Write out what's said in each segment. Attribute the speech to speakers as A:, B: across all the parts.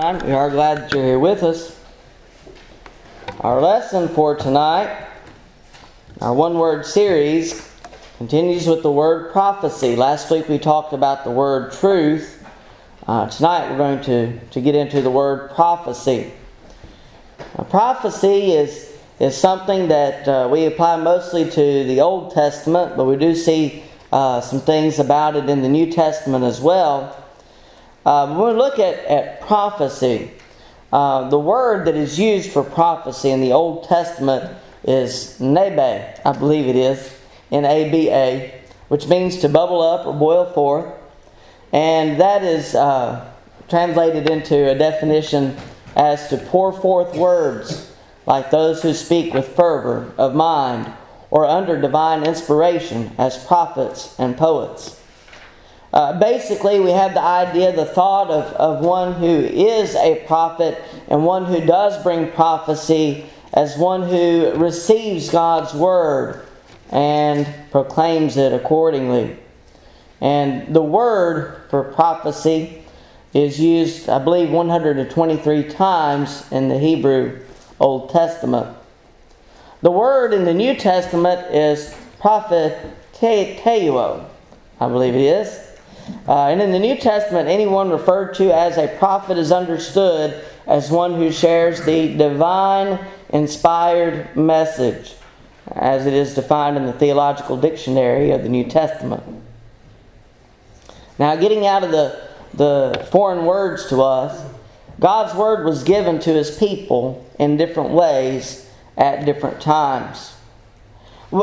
A: We are glad that you're here with us. Our lesson for tonight, our one word series, continues with the word prophecy. Last week we talked about the word truth. Uh, tonight we're going to, to get into the word prophecy. Now, prophecy is, is something that uh, we apply mostly to the Old Testament, but we do see uh, some things about it in the New Testament as well. Um, when we look at, at prophecy, uh, the word that is used for prophecy in the Old Testament is nebe, I believe it is, N A B A, which means to bubble up or boil forth. And that is uh, translated into a definition as to pour forth words like those who speak with fervor of mind or under divine inspiration as prophets and poets. Uh, basically, we have the idea, the thought of, of one who is a prophet and one who does bring prophecy as one who receives God's word and proclaims it accordingly. And the word for prophecy is used, I believe, 123 times in the Hebrew Old Testament. The word in the New Testament is propheteuo, I believe it is. Uh, and in the New Testament, anyone referred to as a prophet is understood as one who shares the divine inspired message, as it is defined in the Theological Dictionary of the New Testament. Now, getting out of the, the foreign words to us, God's word was given to his people in different ways at different times.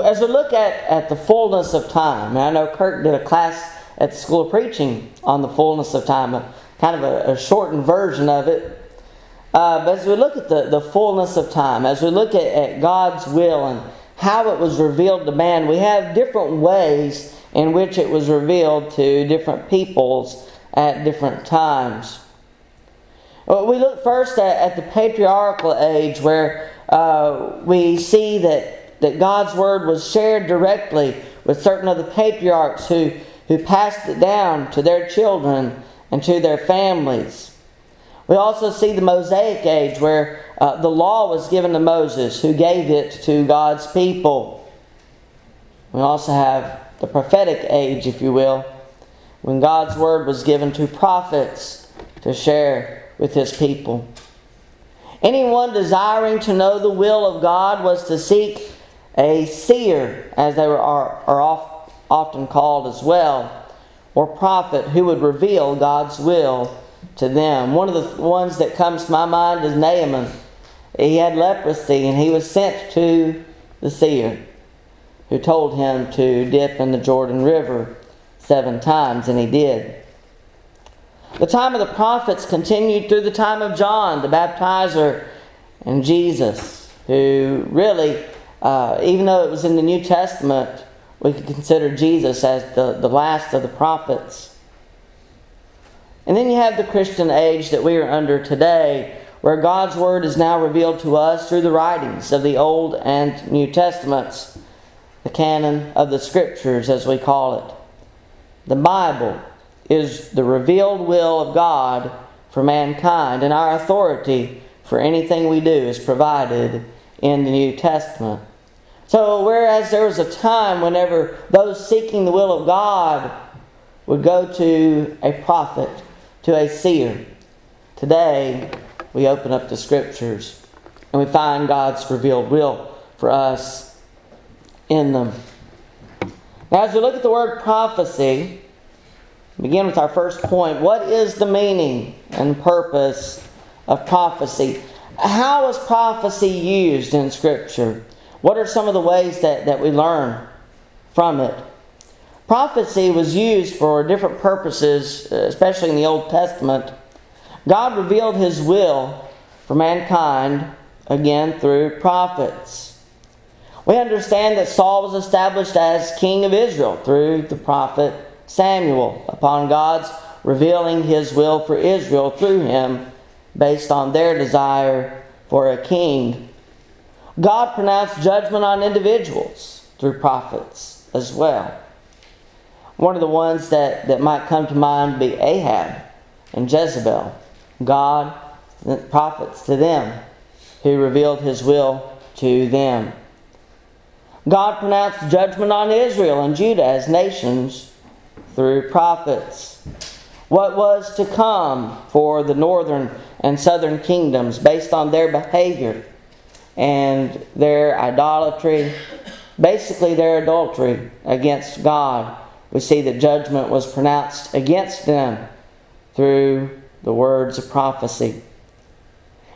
A: As we look at, at the fullness of time, and I know Kirk did a class at the School of Preaching on the fullness of time, a, kind of a, a shortened version of it. Uh, but as we look at the, the fullness of time, as we look at, at God's will and how it was revealed to man, we have different ways in which it was revealed to different peoples at different times. Well, we look first at, at the patriarchal age where uh, we see that, that God's word was shared directly with certain of the patriarchs who who passed it down to their children and to their families. We also see the Mosaic age where uh, the law was given to Moses, who gave it to God's people. We also have the prophetic age, if you will, when God's word was given to prophets to share with his people. Anyone desiring to know the will of God was to seek a seer, as they were, are, are off, often called as well, or prophet who would reveal God's will to them. One of the ones that comes to my mind is Naaman. He had leprosy and he was sent to the seer who told him to dip in the Jordan River seven times, and he did. The time of the prophets continued through the time of John the baptizer and Jesus, who really, uh, even though it was in the New Testament, we could consider Jesus as the, the last of the prophets. And then you have the Christian age that we are under today, where God's Word is now revealed to us through the writings of the Old and New Testaments, the canon of the Scriptures, as we call it. The Bible is the revealed will of God for mankind, and our authority for anything we do is provided in the New Testament. So, whereas there was a time whenever those seeking the will of God would go to a prophet, to a seer, today we open up the scriptures and we find God's revealed will for us in them. Now, as we look at the word prophecy, begin with our first point. What is the meaning and purpose of prophecy? How is prophecy used in Scripture? What are some of the ways that, that we learn from it? Prophecy was used for different purposes, uh, especially in the Old Testament. God revealed His will for mankind, again, through prophets. We understand that Saul was established as king of Israel through the prophet Samuel, upon God's revealing His will for Israel through him based on their desire for a king. God pronounced judgment on individuals through prophets as well. One of the ones that, that might come to mind be Ahab and Jezebel. God sent prophets to them, who revealed his will to them. God pronounced judgment on Israel and Judah as nations through prophets. What was to come for the northern and southern kingdoms based on their behavior and their idolatry, basically their adultery against God. We see that judgment was pronounced against them through the words of prophecy.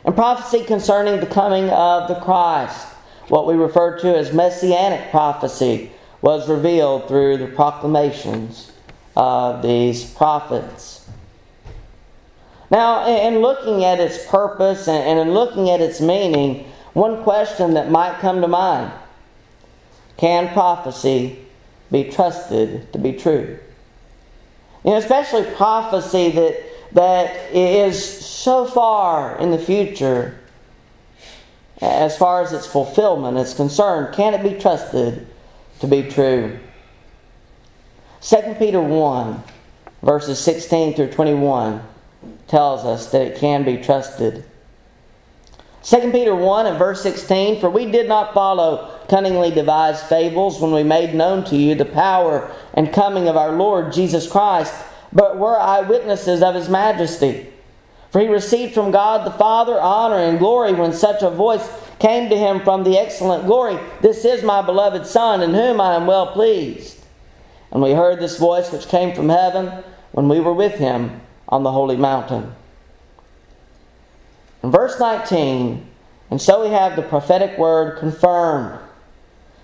A: And prophecy concerning the coming of the Christ, what we refer to as messianic prophecy, was revealed through the proclamations of these prophets. Now, in looking at its purpose and in looking at its meaning, one question that might come to mind can prophecy be trusted to be true? And especially prophecy that, that is so far in the future as far as its fulfillment is concerned, can it be trusted to be true? 2 Peter 1, verses 16 through 21, tells us that it can be trusted. 2 Peter 1 and verse 16 For we did not follow cunningly devised fables when we made known to you the power and coming of our Lord Jesus Christ, but were eyewitnesses of his majesty. For he received from God the Father honor and glory when such a voice came to him from the excellent glory This is my beloved Son, in whom I am well pleased. And we heard this voice which came from heaven when we were with him on the holy mountain. In verse 19, and so we have the prophetic word confirmed,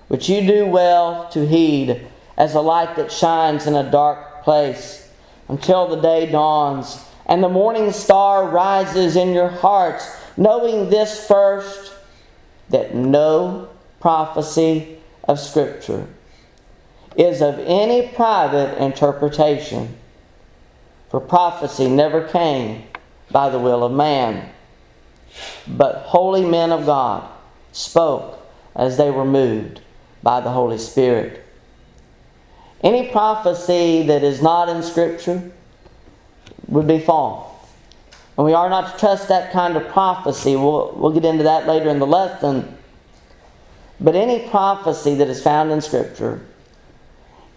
A: which you do well to heed as a light that shines in a dark place until the day dawns and the morning star rises in your hearts, knowing this first that no prophecy of Scripture is of any private interpretation. For prophecy never came by the will of man, but holy men of God spoke as they were moved by the Holy Spirit. Any prophecy that is not in Scripture would be false. And we are not to trust that kind of prophecy. We'll, we'll get into that later in the lesson. But any prophecy that is found in Scripture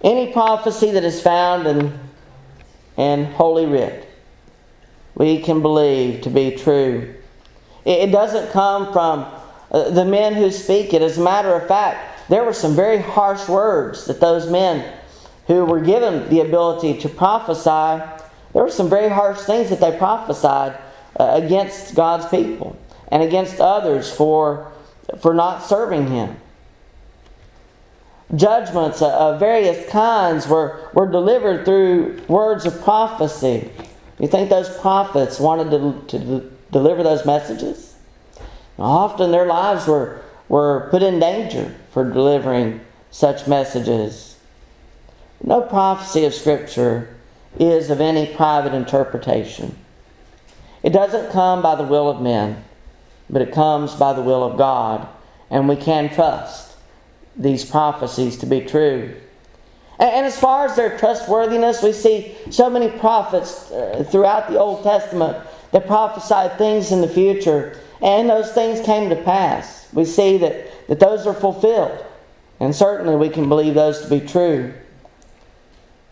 A: any prophecy that is found in, in Holy Writ, we can believe to be true. It, doesn't come from uh, the men who speak it. As a matter of fact, there were some very harsh words that those men who were given the ability to prophesy, there were some very harsh things that they prophesied uh, against God's people and against others for, for not serving Him judgments of various kinds were, were delivered through words of prophecy. You think those prophets wanted to, to deliver those messages? Often their lives were, were put in danger for delivering such messages. No prophecy of Scripture is of any private interpretation. It doesn't come by the will of men, but it comes by the will of God, and we can trust these prophecies to be true. And, as far as their trustworthiness, we see so many prophets uh, throughout the Old Testament that prophesied things in the future, and those things came to pass. We see that, that those are fulfilled, and certainly we can believe those to be true.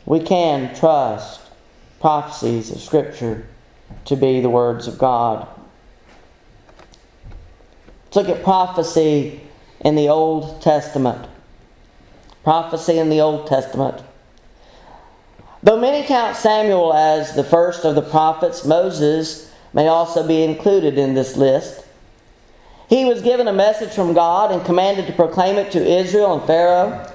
A: We can trust prophecies of Scripture to be the words of God. Let's look at prophecy in the Old Testament. Prophecy in the Old Testament. Though many count Samuel as the first of the prophets, Moses may also be included in this list. He was given a message from God and commanded to proclaim it to Israel and Pharaoh.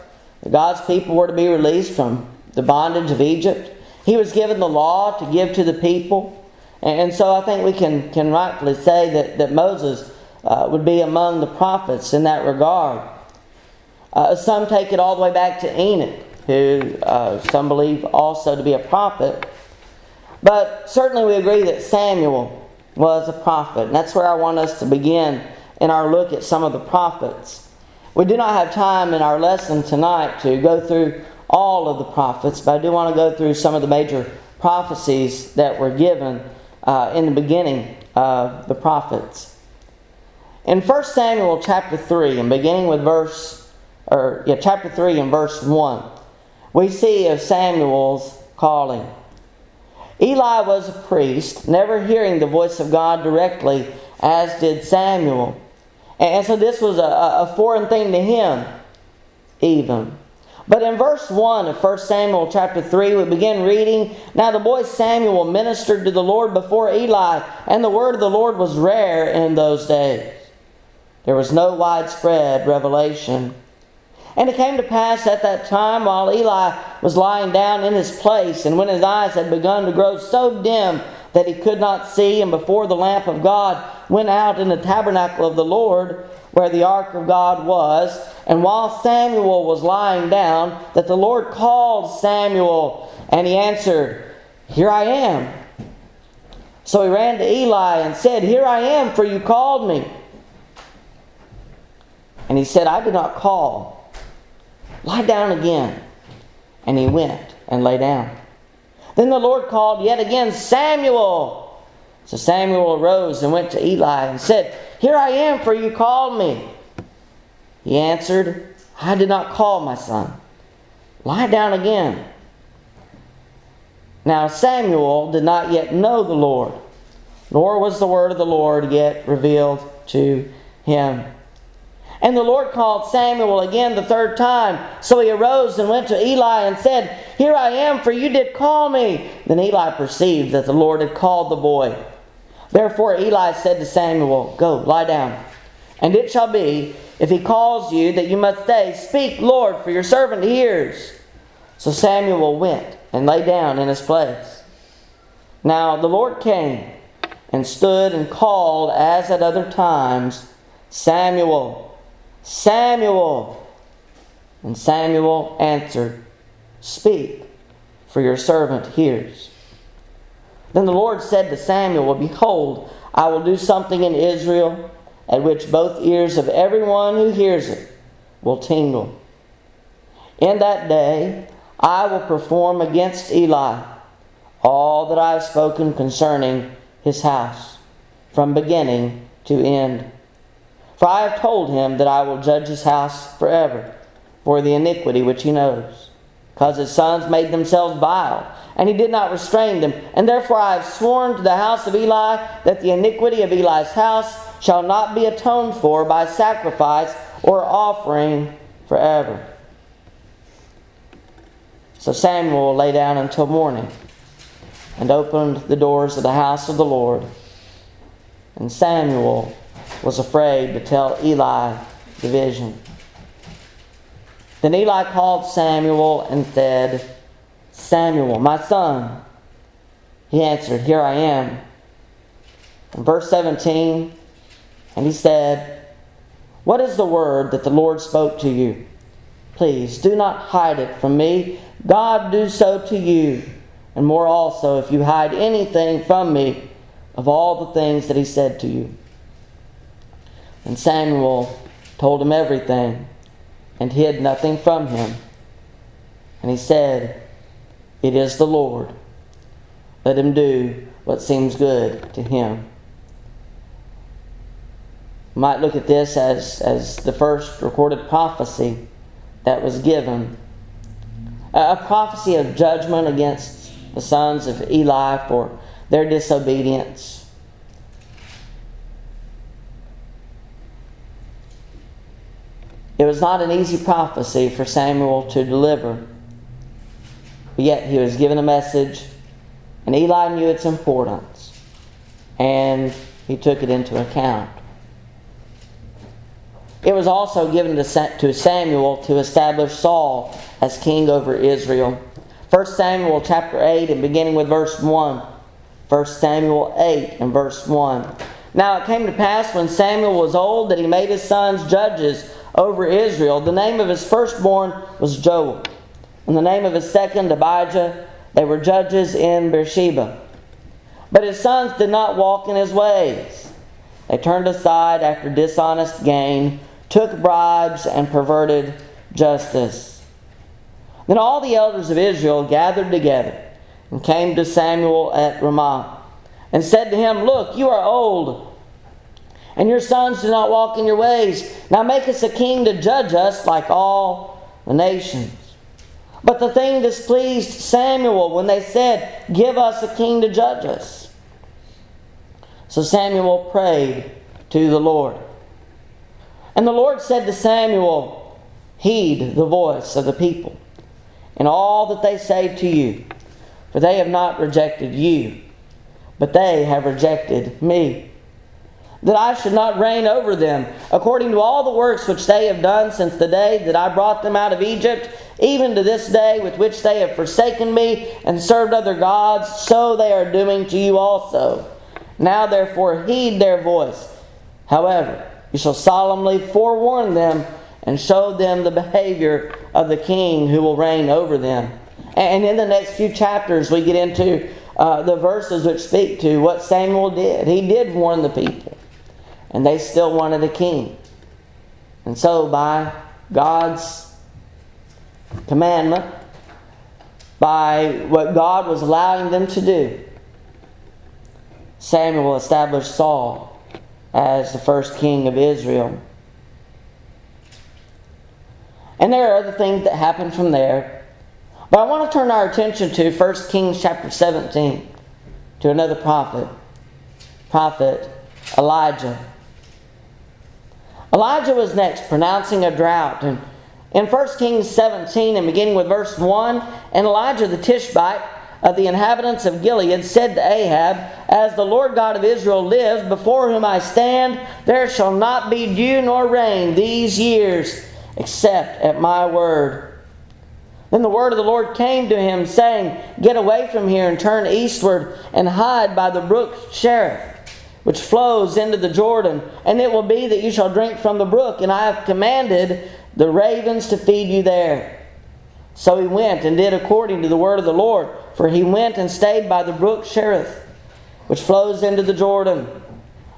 A: God's people were to be released from the bondage of Egypt. He was given the law to give to the people. And so I think we can, can rightfully say that, that Moses uh, would be among the prophets in that regard. Uh, some take it all the way back to Enoch, who uh, some believe also to be a prophet. But certainly we agree that Samuel was a prophet. And that's where I want us to begin in our look at some of the prophets. We do not have time in our lesson tonight to go through all of the prophets, but I do want to go through some of the major prophecies that were given uh, in the beginning of the prophets. In 1 Samuel chapter 3, and beginning with verse, or yeah, chapter 3 and verse 1, we see of Samuel's calling. Eli was a priest, never hearing the voice of God directly, as did Samuel. And so this was a, a foreign thing to him, even. But in verse 1 of 1 Samuel chapter 3, we begin reading Now the boy Samuel ministered to the Lord before Eli, and the word of the Lord was rare in those days. There was no widespread revelation. And it came to pass at that time, while Eli was lying down in his place, and when his eyes had begun to grow so dim that he could not see, and before the lamp of God went out in the tabernacle of the Lord, where the ark of God was, and while Samuel was lying down, that the Lord called Samuel, and he answered, Here I am. So he ran to Eli and said, Here I am, for you called me. And he said, I did not call. Lie down again. And he went and lay down. Then the Lord called yet again, Samuel. So Samuel arose and went to Eli and said, Here I am, for you called me. He answered, I did not call my son. Lie down again. Now Samuel did not yet know the Lord, nor was the word of the Lord yet revealed to him. And the Lord called Samuel again the third time. So he arose and went to Eli and said, Here I am, for you did call me. Then Eli perceived that the Lord had called the boy. Therefore Eli said to Samuel, Go, lie down. And it shall be, if he calls you, that you must say, Speak, Lord, for your servant hears. So Samuel went and lay down in his place. Now the Lord came and stood and called, as at other times, Samuel. Samuel. And Samuel answered, Speak, for your servant hears. Then the Lord said to Samuel, Behold, I will do something in Israel at which both ears of everyone who hears it will tingle. In that day I will perform against Eli all that I have spoken concerning his house, from beginning to end. For I have told him that I will judge his house forever for the iniquity which he knows, because his sons made themselves vile, and he did not restrain them. And therefore I have sworn to the house of Eli that the iniquity of Eli's house shall not be atoned for by sacrifice or offering forever. So Samuel lay down until morning and opened the doors of the house of the Lord. And Samuel was afraid to tell Eli the vision. Then Eli called Samuel and said, Samuel, my son. He answered, Here I am. In verse 17, and he said, What is the word that the Lord spoke to you? Please do not hide it from me. God do so to you, and more also if you hide anything from me of all the things that he said to you. And Samuel told him everything and hid nothing from him. And he said, It is the Lord. Let him do what seems good to him. You might look at this as, as the first recorded prophecy that was given a prophecy of judgment against the sons of Eli for their disobedience It was not an easy prophecy for Samuel to deliver. But yet he was given a message, and Eli knew its importance, and he took it into account. It was also given to Samuel to establish Saul as king over Israel. 1 Samuel chapter 8 and beginning with verse 1. 1 Samuel 8 and verse 1. Now it came to pass when Samuel was old that he made his sons judges over Israel. The name of his firstborn was Joel, and the name of his second, Abijah. They were judges in Beersheba. But his sons did not walk in his ways. They turned aside after dishonest gain, took bribes, and perverted justice. Then all the elders of Israel gathered together and came to Samuel at Ramah. and said to him, Look, you are old, and your sons do not walk in your ways. Now make us a king to judge us like all the nations. But the thing displeased Samuel when they said, Give us a king to judge us. So Samuel prayed to the Lord. And the Lord said to Samuel, Heed the voice of the people in all that they say to you, for they have not rejected you, but they have rejected me. That I should not reign over them, according to all the works which they have done since the day that I brought them out of Egypt, even to this day with which they have forsaken me and served other gods, so they are doing to you also. Now therefore heed their voice. However, you shall solemnly forewarn them and show them the behavior of the king who will reign over them. And in the next few chapters, we get into uh, the verses which speak to what Samuel did. He did warn the people, and they still wanted a king. And so, by God's commandment, by what God was allowing them to do, Samuel established Saul as the first king of Israel. And there are other things that happen from there. But I want to turn our attention to 1 Kings chapter 17, to another prophet, prophet Elijah. Elijah was next, pronouncing a drought. And in 1 Kings 17, and beginning with verse 1, and Elijah the Tishbite of the inhabitants of Gilead said to Ahab, As the Lord God of Israel lives, before whom I stand, there shall not be dew nor rain these years except at my word. Then the word of the Lord came to him, saying, Get away from here and turn eastward and hide by the brook Cherith, which flows into the Jordan. And it will be that you shall drink from the brook, and I have commanded the ravens to feed you there. So he went and did according to the word of the Lord, for he went and stayed by the brook Cherith, which flows into the Jordan.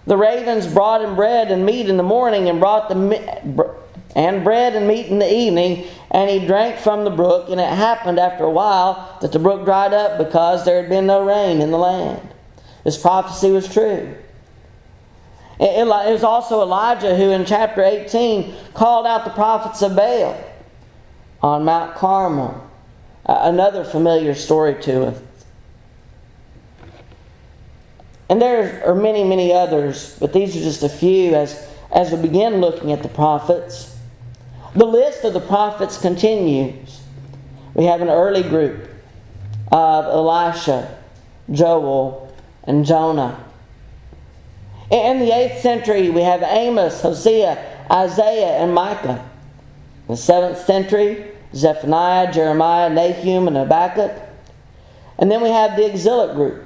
A: The ravens brought him bread and meat in the morning, and brought the and bread and meat in the evening, and he drank from the brook. And it happened after a while that the brook dried up because there had been no rain in the land. This prophecy was true. It was also Elijah who, in chapter 18, called out the prophets of Baal on Mount Carmel. Another familiar story to us. And there are many, many others, but these are just a few as, as we begin looking at the prophets. The list of the prophets continues. We have an early group of Elisha, Joel, and Jonah. In the 8th century, we have Amos, Hosea, Isaiah, and Micah. In the 7th century, Zephaniah, Jeremiah, Nahum, and Habakkuk. And then we have the exilic group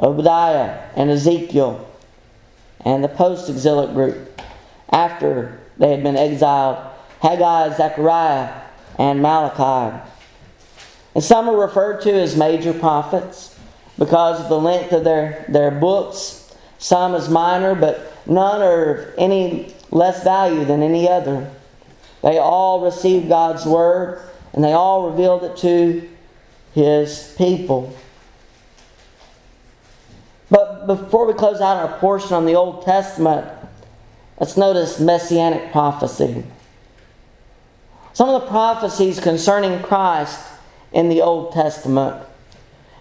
A: Obadiah and Ezekiel, and the post exilic group after they had been exiled Haggai, Zechariah, and Malachi. And some are referred to as major prophets because of the length of their, their books. Some as minor, but none are of any less value than any other. They all received God's word and they all revealed it to his people. But before we close out our portion on the Old Testament, let's notice messianic prophecy. Some of the prophecies concerning Christ in the Old Testament.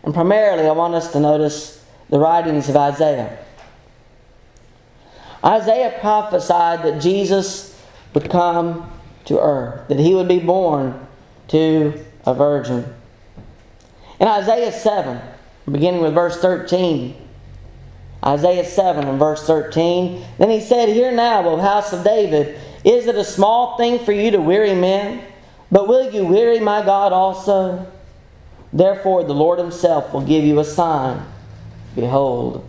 A: And primarily, I want us to notice the writings of Isaiah. Isaiah prophesied that Jesus would come to earth, that he would be born to a virgin. In Isaiah 7, beginning with verse 13, Isaiah 7 and verse 13, then he said, Hear now, O house of David, is it a small thing for you to weary men? But will you weary my God also? Therefore, the Lord Himself will give you a sign. Behold,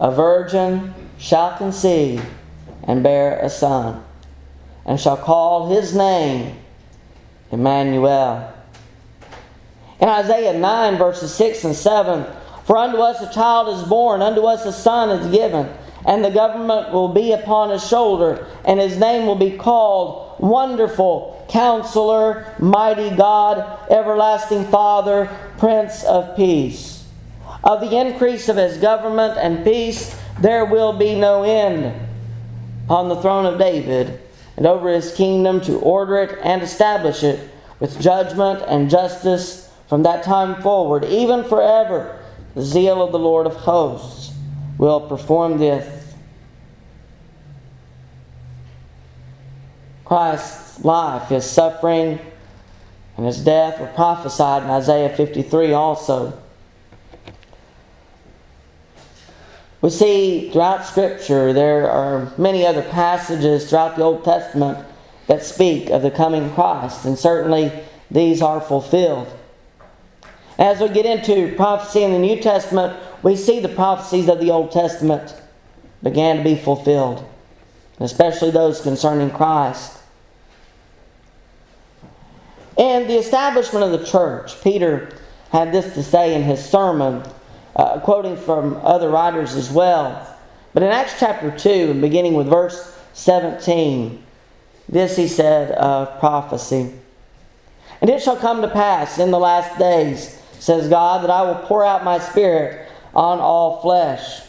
A: a virgin shall conceive and bear a son, and shall call his name Emmanuel. In Isaiah 9, verses 6 and 7, For unto us a child is born, unto us a son is given and the government will be upon his shoulder, and his name will be called Wonderful, Counselor, Mighty God, Everlasting Father, Prince of Peace. Of the increase of his government and peace, there will be no end on the throne of David and over his kingdom to order it and establish it with judgment and justice from that time forward, even forever. The zeal of the Lord of hosts will perform this. Christ's life, his suffering, and his death were prophesied in Isaiah 53 also. We see throughout Scripture there are many other passages throughout the Old Testament that speak of the coming Christ, and certainly these are fulfilled. As we get into prophecy in the New Testament, we see the prophecies of the Old Testament began to be fulfilled, especially those concerning Christ. And the establishment of the church, Peter had this to say in his sermon, uh, quoting from other writers as well. But in Acts chapter 2, beginning with verse 17, this he said of prophecy. And it shall come to pass in the last days, says God, that I will pour out my spirit on all flesh.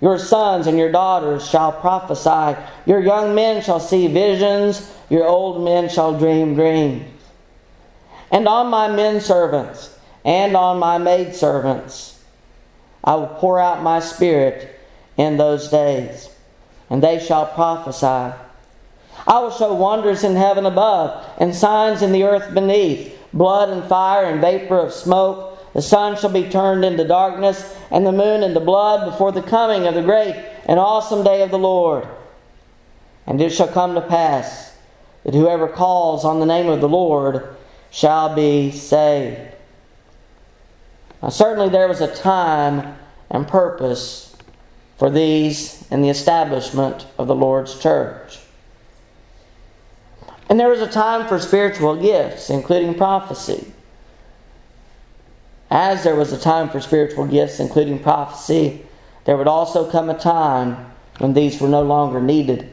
A: Your sons and your daughters shall prophesy. Your young men shall see visions. Your old men shall dream dreams and on my men servants and on my maid servants. I will pour out my spirit in those days, and they shall prophesy. I will show wonders in heaven above, and signs in the earth beneath blood and fire and vapor of smoke. The sun shall be turned into darkness, and the moon into blood before the coming of the great and awesome day of the Lord. And it shall come to pass that whoever calls on the name of the Lord shall be saved. Now, certainly there was a time and purpose for these in the establishment of the Lord's church. And there was a time for spiritual gifts, including prophecy. As there was a time for spiritual gifts, including prophecy, there would also come a time when these were no longer needed.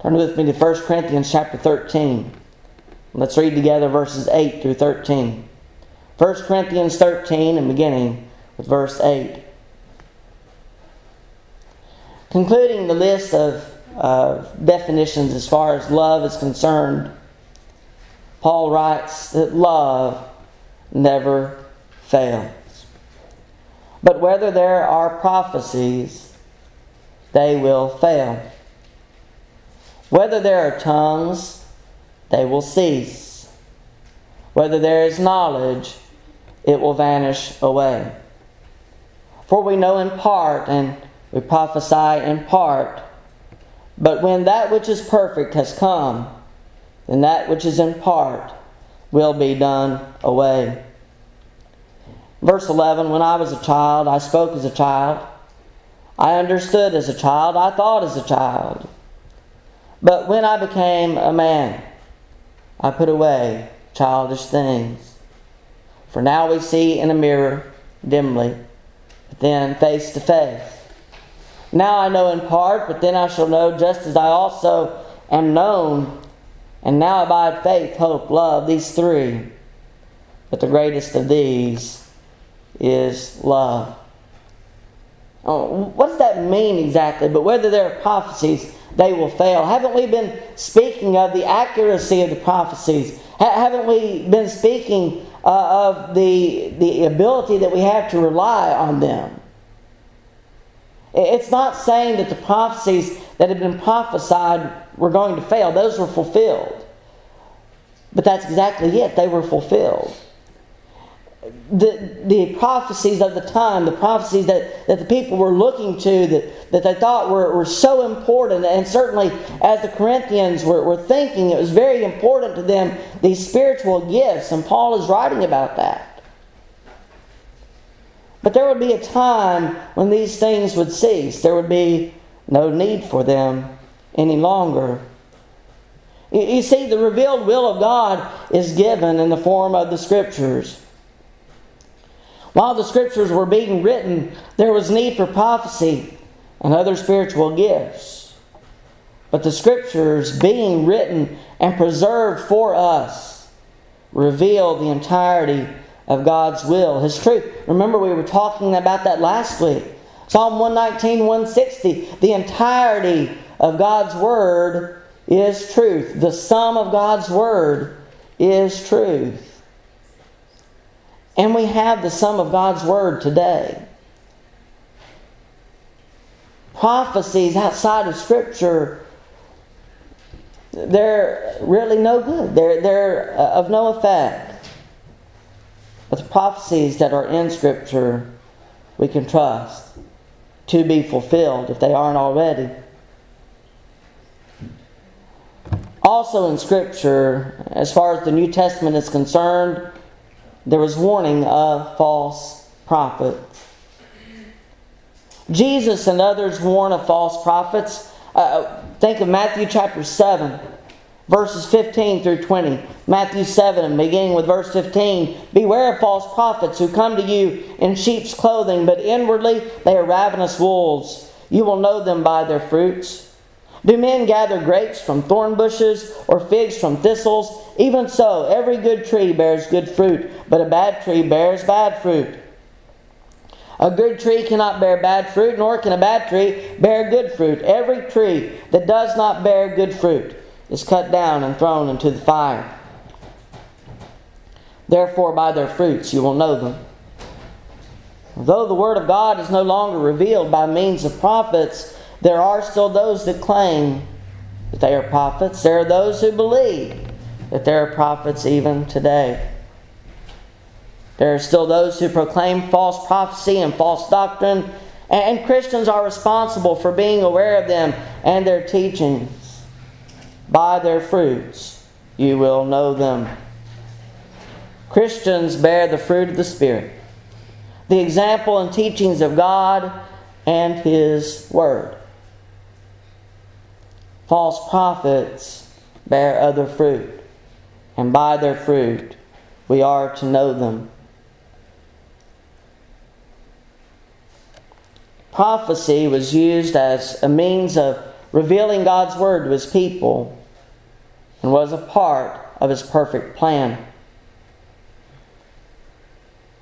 A: Turn with me to 1 Corinthians chapter 13. Let's read together verses 8 through 13. 1 Corinthians 13 and beginning with verse 8. Concluding the list of uh, definitions as far as love is concerned, Paul writes that love never fails. But whether there are prophecies, they will fail. Whether there are tongues, they will cease. Whether there is knowledge, it will vanish away. For we know in part, and we prophesy in part. But when that which is perfect has come, then that which is in part will be done away. Verse 11 When I was a child, I spoke as a child. I understood as a child. I thought as a child. But when I became a man, I put away childish things. For now we see in a mirror dimly, but then face to face. Now I know in part, but then I shall know just as I also am known. And now abide faith, hope, love, these three. But the greatest of these is love. Oh, what does that mean exactly? But whether there are prophecies, they will fail. Haven't we been speaking of the accuracy of the prophecies? haven't we been speaking uh, of the, the ability that we have to rely on them? It's not saying that the prophecies that have been prophesied were going to fail, those were fulfilled. But that's exactly it, they were fulfilled the, the prophecies of the time, the prophecies that, that the people were looking to, that, that they thought were, were so important, and certainly as the Corinthians were, were thinking, it was very important to them, these spiritual gifts, and Paul is writing about that. But there would be a time when these things would cease. There would be no need for them any longer. You see, the revealed will of God is given in the form of the Scriptures. While the scriptures were being written, there was need for prophecy and other spiritual gifts. But the scriptures, being written and preserved for us, reveal the entirety of God's will, His truth. Remember, we were talking about that last week. Psalm 119, 160. The entirety of God's Word is truth. The sum of God's Word is truth. And we have the sum of God's Word today. Prophecies outside of Scripture, they're really no good. They're, they're uh, of no effect. But the prophecies that are in Scripture, we can trust to be fulfilled if they aren't already. Also in Scripture, as far as the New Testament is concerned, there was warning of false prophets. Jesus and others warn of false prophets. Uh, think of Matthew chapter 7, verses 15 through 20. Matthew 7, beginning with verse 15. Beware of false prophets who come to you in sheep's clothing, but inwardly they are ravenous wolves. You will know them by their fruits. Do men gather grapes from thorn bushes or figs from thistles? Even so, every good tree bears good fruit, but a bad tree bears bad fruit. A good tree cannot bear bad fruit, nor can a bad tree bear good fruit. Every tree that does not bear good fruit is cut down and thrown into the fire. Therefore, by their fruits you will know them. Though the Word of God is no longer revealed by means of prophets, there are still those that claim that they are prophets. There are those who believe that there are prophets even today. There are still those who proclaim false prophecy and false doctrine, and Christians are responsible for being aware of them and their teachings. By their fruits you will know them. Christians bear the fruit of the Spirit, the example and teachings of God and His Word. False prophets bear other fruit, and by their fruit we are to know them. Prophecy was used as a means of revealing God's Word to His people and was a part of His perfect plan.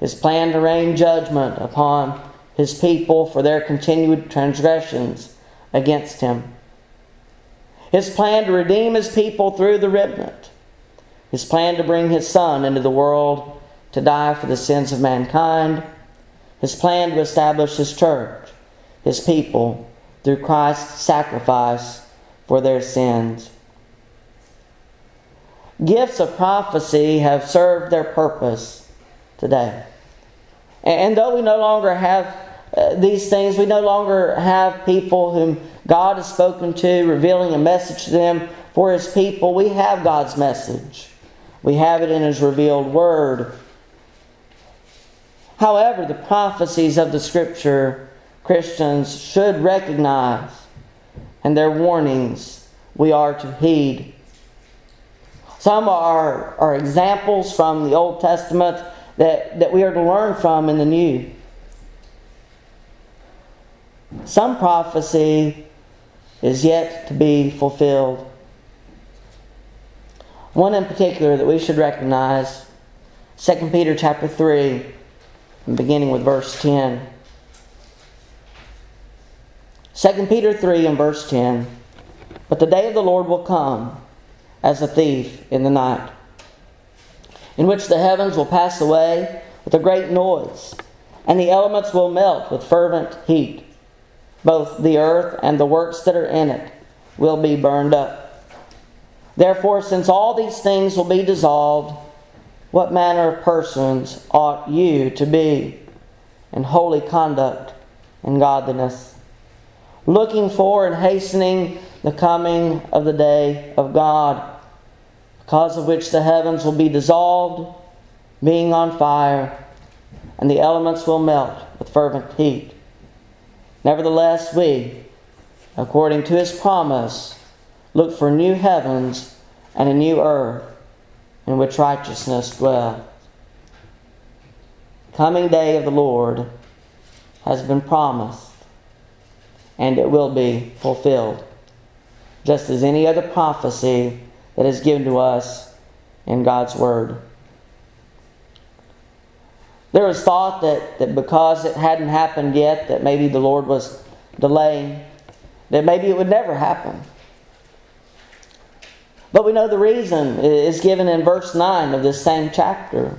A: His plan to rain judgment upon His people for their continued transgressions against Him his plan to redeem his people through the remnant, his plan to bring his Son into the world to die for the sins of mankind, his plan to establish his church, his people, through Christ's sacrifice for their sins. Gifts of prophecy have served their purpose today. And though we no longer have uh, these things, we no longer have people whom God has spoken to, revealing a message to them for His people. We have God's message, we have it in His revealed Word. However, the prophecies of the Scripture Christians should recognize, and their warnings we are to heed. Some are, are examples from the Old Testament that, that we are to learn from in the New. Some prophecy is yet to be fulfilled. One in particular that we should recognize, 2 Peter chapter 3, beginning with verse 10. 2 Peter 3 and verse 10. But the day of the Lord will come as a thief in the night, in which the heavens will pass away with a great noise, and the elements will melt with fervent heat both the earth and the works that are in it will be burned up. Therefore, since all these things will be dissolved, what manner of persons ought you to be in holy conduct and godliness, looking for and hastening the coming of the day of God, because of which the heavens will be dissolved, being on fire, and the elements will melt with fervent heat. Nevertheless, we, according to his promise, look for new heavens and a new earth in which righteousness dwells. Coming day of the Lord has been promised, and it will be fulfilled, just as any other prophecy that is given to us in God's Word. There was thought that, that because it hadn't happened yet, that maybe the Lord was delaying, that maybe it would never happen. But we know the reason is given in verse 9 of this same chapter.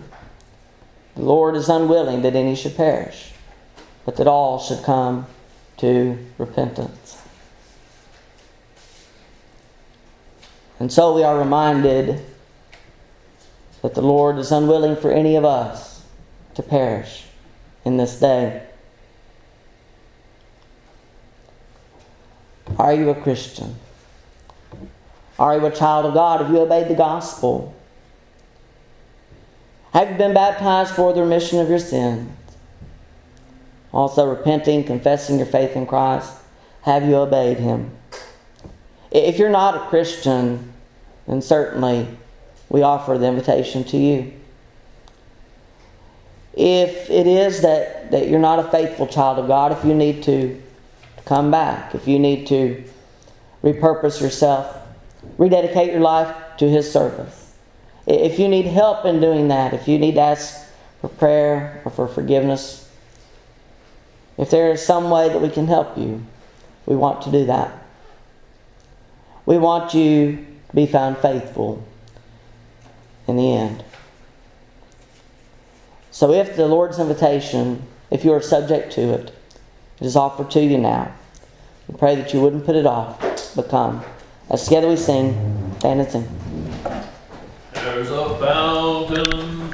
A: The Lord is unwilling that any should perish, but that all should come to repentance. And so we are reminded that the Lord is unwilling for any of us to perish in this day. Are you a Christian? Are you a child of God? Have you obeyed the gospel? Have you been baptized for the remission of your sins? Also, repenting, confessing your faith in Christ. Have you obeyed Him? If you're not a Christian, then certainly we offer the invitation to you. If it is that, that you're not a faithful child of God, if you need to come back, if you need to repurpose yourself, rededicate your life to His service, if you need help in doing that, if you need to ask for prayer or for forgiveness, if there is some way that we can help you, we want to do that. We want you to be found faithful in the end. So if the Lord's invitation, if you are subject to it, it is offered to you now. We pray that you wouldn't put it off, but come. As together we sing, stand and sing. There's a.